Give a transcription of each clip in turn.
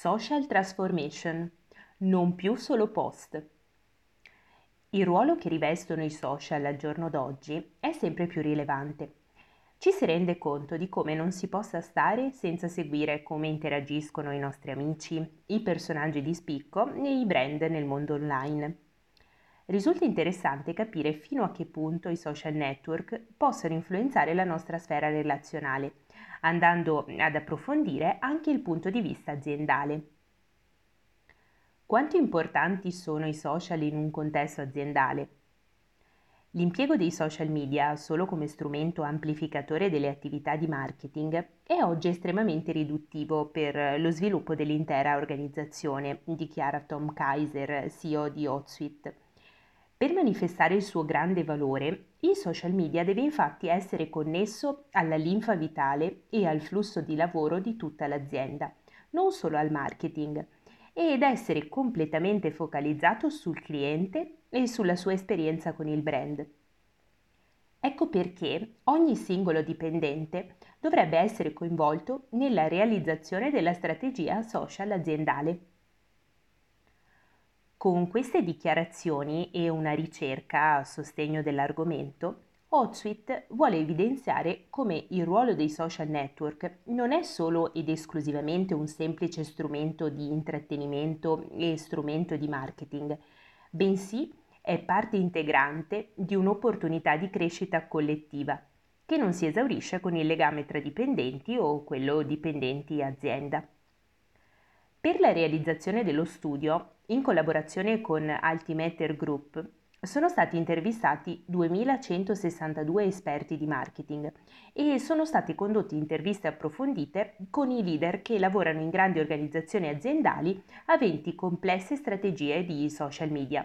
Social transformation, non più solo post. Il ruolo che rivestono i social al giorno d'oggi è sempre più rilevante. Ci si rende conto di come non si possa stare senza seguire come interagiscono i nostri amici, i personaggi di spicco e i brand nel mondo online. Risulta interessante capire fino a che punto i social network possano influenzare la nostra sfera relazionale, andando ad approfondire anche il punto di vista aziendale. Quanto importanti sono i social in un contesto aziendale? L'impiego dei social media solo come strumento amplificatore delle attività di marketing è oggi estremamente riduttivo per lo sviluppo dell'intera organizzazione, dichiara Tom Kaiser, CEO di HotSuite. Per manifestare il suo grande valore, il social media deve infatti essere connesso alla linfa vitale e al flusso di lavoro di tutta l'azienda, non solo al marketing, ed essere completamente focalizzato sul cliente e sulla sua esperienza con il brand. Ecco perché ogni singolo dipendente dovrebbe essere coinvolto nella realizzazione della strategia social aziendale. Con queste dichiarazioni e una ricerca a sostegno dell'argomento, HotSuite vuole evidenziare come il ruolo dei social network non è solo ed esclusivamente un semplice strumento di intrattenimento e strumento di marketing, bensì è parte integrante di un'opportunità di crescita collettiva che non si esaurisce con il legame tra dipendenti o quello dipendenti-azienda. Per la realizzazione dello studio, in collaborazione con Altimeter Group, sono stati intervistati 2162 esperti di marketing e sono state condotte interviste approfondite con i leader che lavorano in grandi organizzazioni aziendali aventi complesse strategie di social media.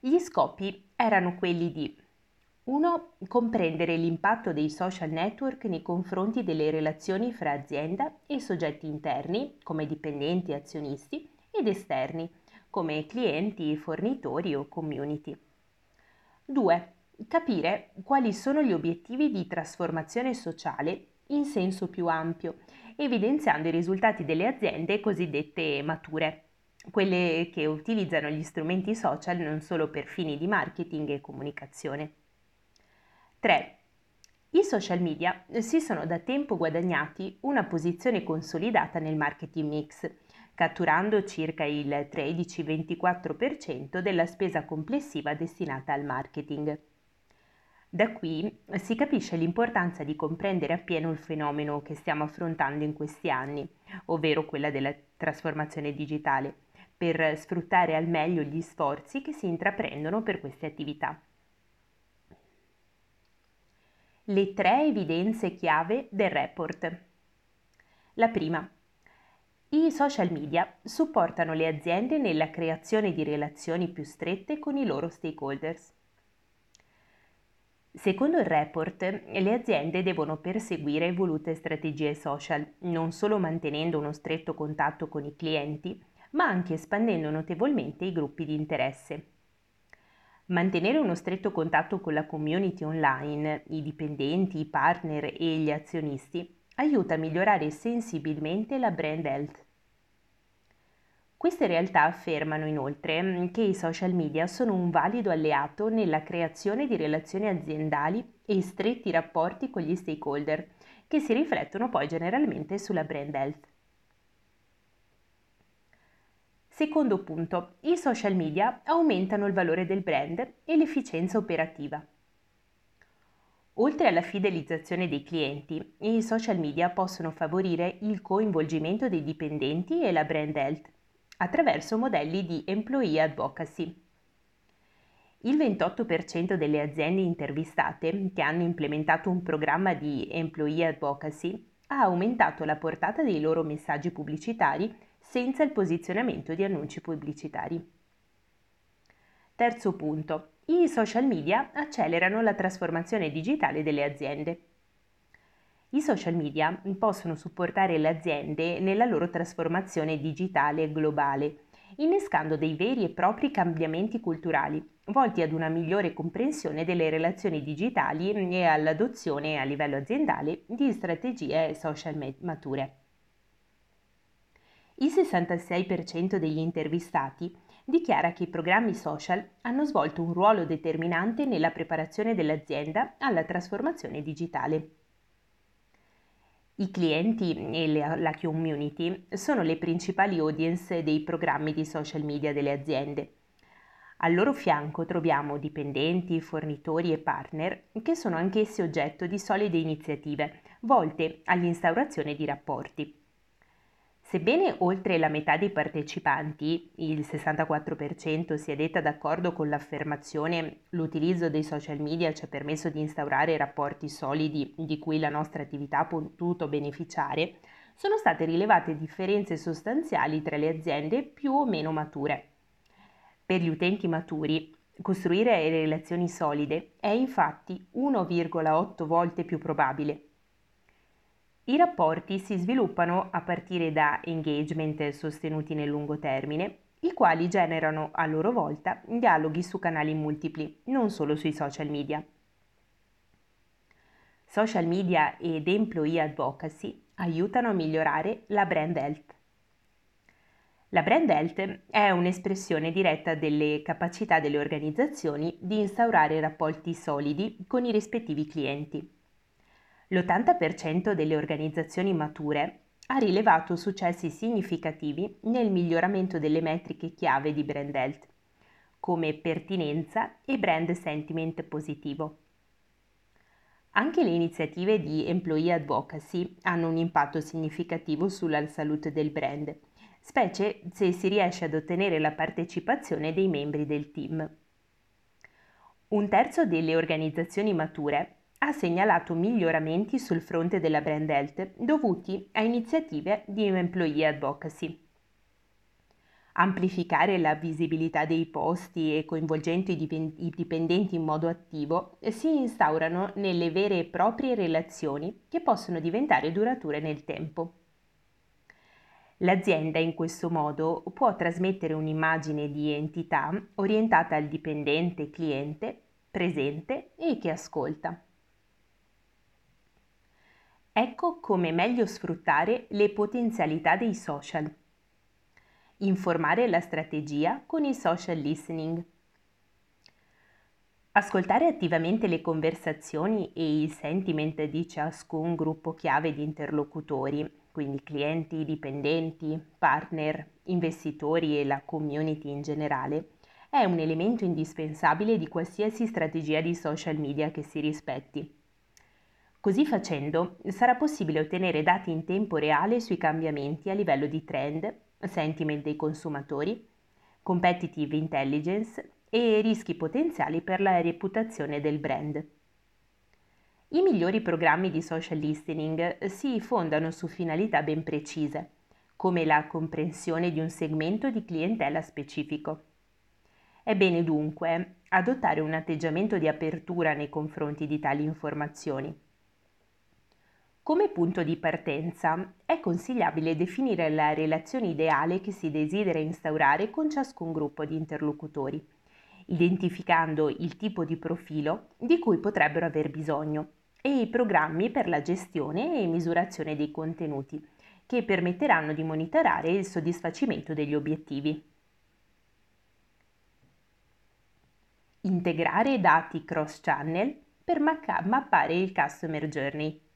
Gli scopi erano quelli di 1. Comprendere l'impatto dei social network nei confronti delle relazioni fra azienda e soggetti interni, come dipendenti e azionisti, ed esterni, come clienti, fornitori o community. 2. Capire quali sono gli obiettivi di trasformazione sociale in senso più ampio, evidenziando i risultati delle aziende cosiddette mature, quelle che utilizzano gli strumenti social non solo per fini di marketing e comunicazione. 3. I social media si sono da tempo guadagnati una posizione consolidata nel marketing mix, catturando circa il 13-24% della spesa complessiva destinata al marketing. Da qui si capisce l'importanza di comprendere appieno il fenomeno che stiamo affrontando in questi anni, ovvero quella della trasformazione digitale, per sfruttare al meglio gli sforzi che si intraprendono per queste attività le tre evidenze chiave del report. La prima. I social media supportano le aziende nella creazione di relazioni più strette con i loro stakeholders. Secondo il report, le aziende devono perseguire volute strategie social, non solo mantenendo uno stretto contatto con i clienti, ma anche espandendo notevolmente i gruppi di interesse. Mantenere uno stretto contatto con la community online, i dipendenti, i partner e gli azionisti aiuta a migliorare sensibilmente la brand health. Queste realtà affermano inoltre che i social media sono un valido alleato nella creazione di relazioni aziendali e stretti rapporti con gli stakeholder, che si riflettono poi generalmente sulla brand health. Secondo punto, i social media aumentano il valore del brand e l'efficienza operativa. Oltre alla fidelizzazione dei clienti, i social media possono favorire il coinvolgimento dei dipendenti e la brand health attraverso modelli di employee advocacy. Il 28% delle aziende intervistate che hanno implementato un programma di employee advocacy ha aumentato la portata dei loro messaggi pubblicitari senza il posizionamento di annunci pubblicitari. Terzo punto. I social media accelerano la trasformazione digitale delle aziende. I social media possono supportare le aziende nella loro trasformazione digitale globale, innescando dei veri e propri cambiamenti culturali, volti ad una migliore comprensione delle relazioni digitali e all'adozione a livello aziendale di strategie social mature. Il 66% degli intervistati dichiara che i programmi social hanno svolto un ruolo determinante nella preparazione dell'azienda alla trasformazione digitale. I clienti e la community sono le principali audience dei programmi di social media delle aziende. Al loro fianco troviamo dipendenti, fornitori e partner che sono anch'essi oggetto di solide iniziative volte all'instaurazione di rapporti. Sebbene oltre la metà dei partecipanti, il 64%, sia detta d'accordo con l'affermazione l'utilizzo dei social media ci ha permesso di instaurare rapporti solidi di cui la nostra attività ha potuto beneficiare, sono state rilevate differenze sostanziali tra le aziende più o meno mature. Per gli utenti maturi, costruire relazioni solide è infatti 1,8 volte più probabile i rapporti si sviluppano a partire da engagement sostenuti nel lungo termine, i quali generano a loro volta dialoghi su canali multipli, non solo sui social media. Social media ed employee advocacy aiutano a migliorare la brand health. La brand health è un'espressione diretta delle capacità delle organizzazioni di instaurare rapporti solidi con i rispettivi clienti. L'80% delle organizzazioni mature ha rilevato successi significativi nel miglioramento delle metriche chiave di brand health, come pertinenza e brand sentiment positivo. Anche le iniziative di employee advocacy hanno un impatto significativo sulla salute del brand, specie se si riesce ad ottenere la partecipazione dei membri del team. Un terzo delle organizzazioni mature ha segnalato miglioramenti sul fronte della brand health dovuti a iniziative di employee advocacy. Amplificare la visibilità dei posti e coinvolgendo i dipendenti in modo attivo si instaurano nelle vere e proprie relazioni che possono diventare durature nel tempo. L'azienda in questo modo può trasmettere un'immagine di entità orientata al dipendente cliente, presente e che ascolta. Ecco come meglio sfruttare le potenzialità dei social. Informare la strategia con il social listening. Ascoltare attivamente le conversazioni e il sentiment di ciascun gruppo chiave di interlocutori, quindi clienti, dipendenti, partner, investitori e la community in generale, è un elemento indispensabile di qualsiasi strategia di social media che si rispetti. Così facendo sarà possibile ottenere dati in tempo reale sui cambiamenti a livello di trend, sentiment dei consumatori, competitive intelligence e rischi potenziali per la reputazione del brand. I migliori programmi di social listening si fondano su finalità ben precise, come la comprensione di un segmento di clientela specifico. È bene dunque adottare un atteggiamento di apertura nei confronti di tali informazioni come punto di partenza è consigliabile definire la relazione ideale che si desidera instaurare con ciascun gruppo di interlocutori, identificando il tipo di profilo di cui potrebbero aver bisogno e i programmi per la gestione e misurazione dei contenuti che permetteranno di monitorare il soddisfacimento degli obiettivi. Integrare dati cross-channel per mappare il customer journey.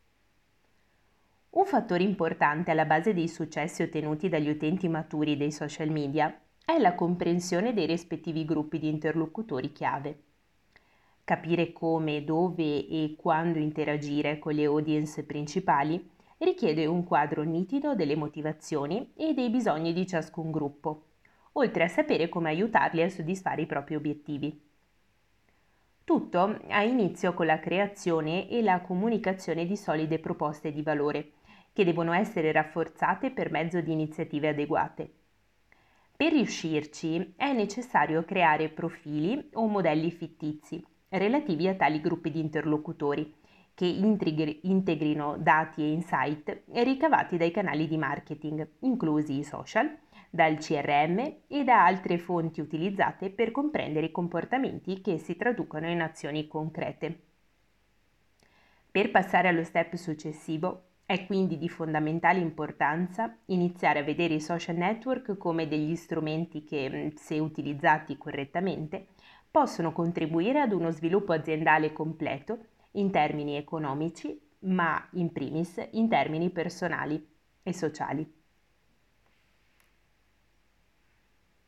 Un fattore importante alla base dei successi ottenuti dagli utenti maturi dei social media è la comprensione dei rispettivi gruppi di interlocutori chiave. Capire come, dove e quando interagire con le audience principali richiede un quadro nitido delle motivazioni e dei bisogni di ciascun gruppo, oltre a sapere come aiutarli a soddisfare i propri obiettivi. Tutto ha inizio con la creazione e la comunicazione di solide proposte di valore, che devono essere rafforzate per mezzo di iniziative adeguate. Per riuscirci è necessario creare profili o modelli fittizi relativi a tali gruppi di interlocutori che integrino dati e insight ricavati dai canali di marketing, inclusi i social, dal CRM e da altre fonti utilizzate per comprendere i comportamenti che si traducono in azioni concrete. Per passare allo step successivo È quindi di fondamentale importanza iniziare a vedere i social network come degli strumenti che, se utilizzati correttamente, possono contribuire ad uno sviluppo aziendale completo in termini economici, ma in primis in termini personali e sociali.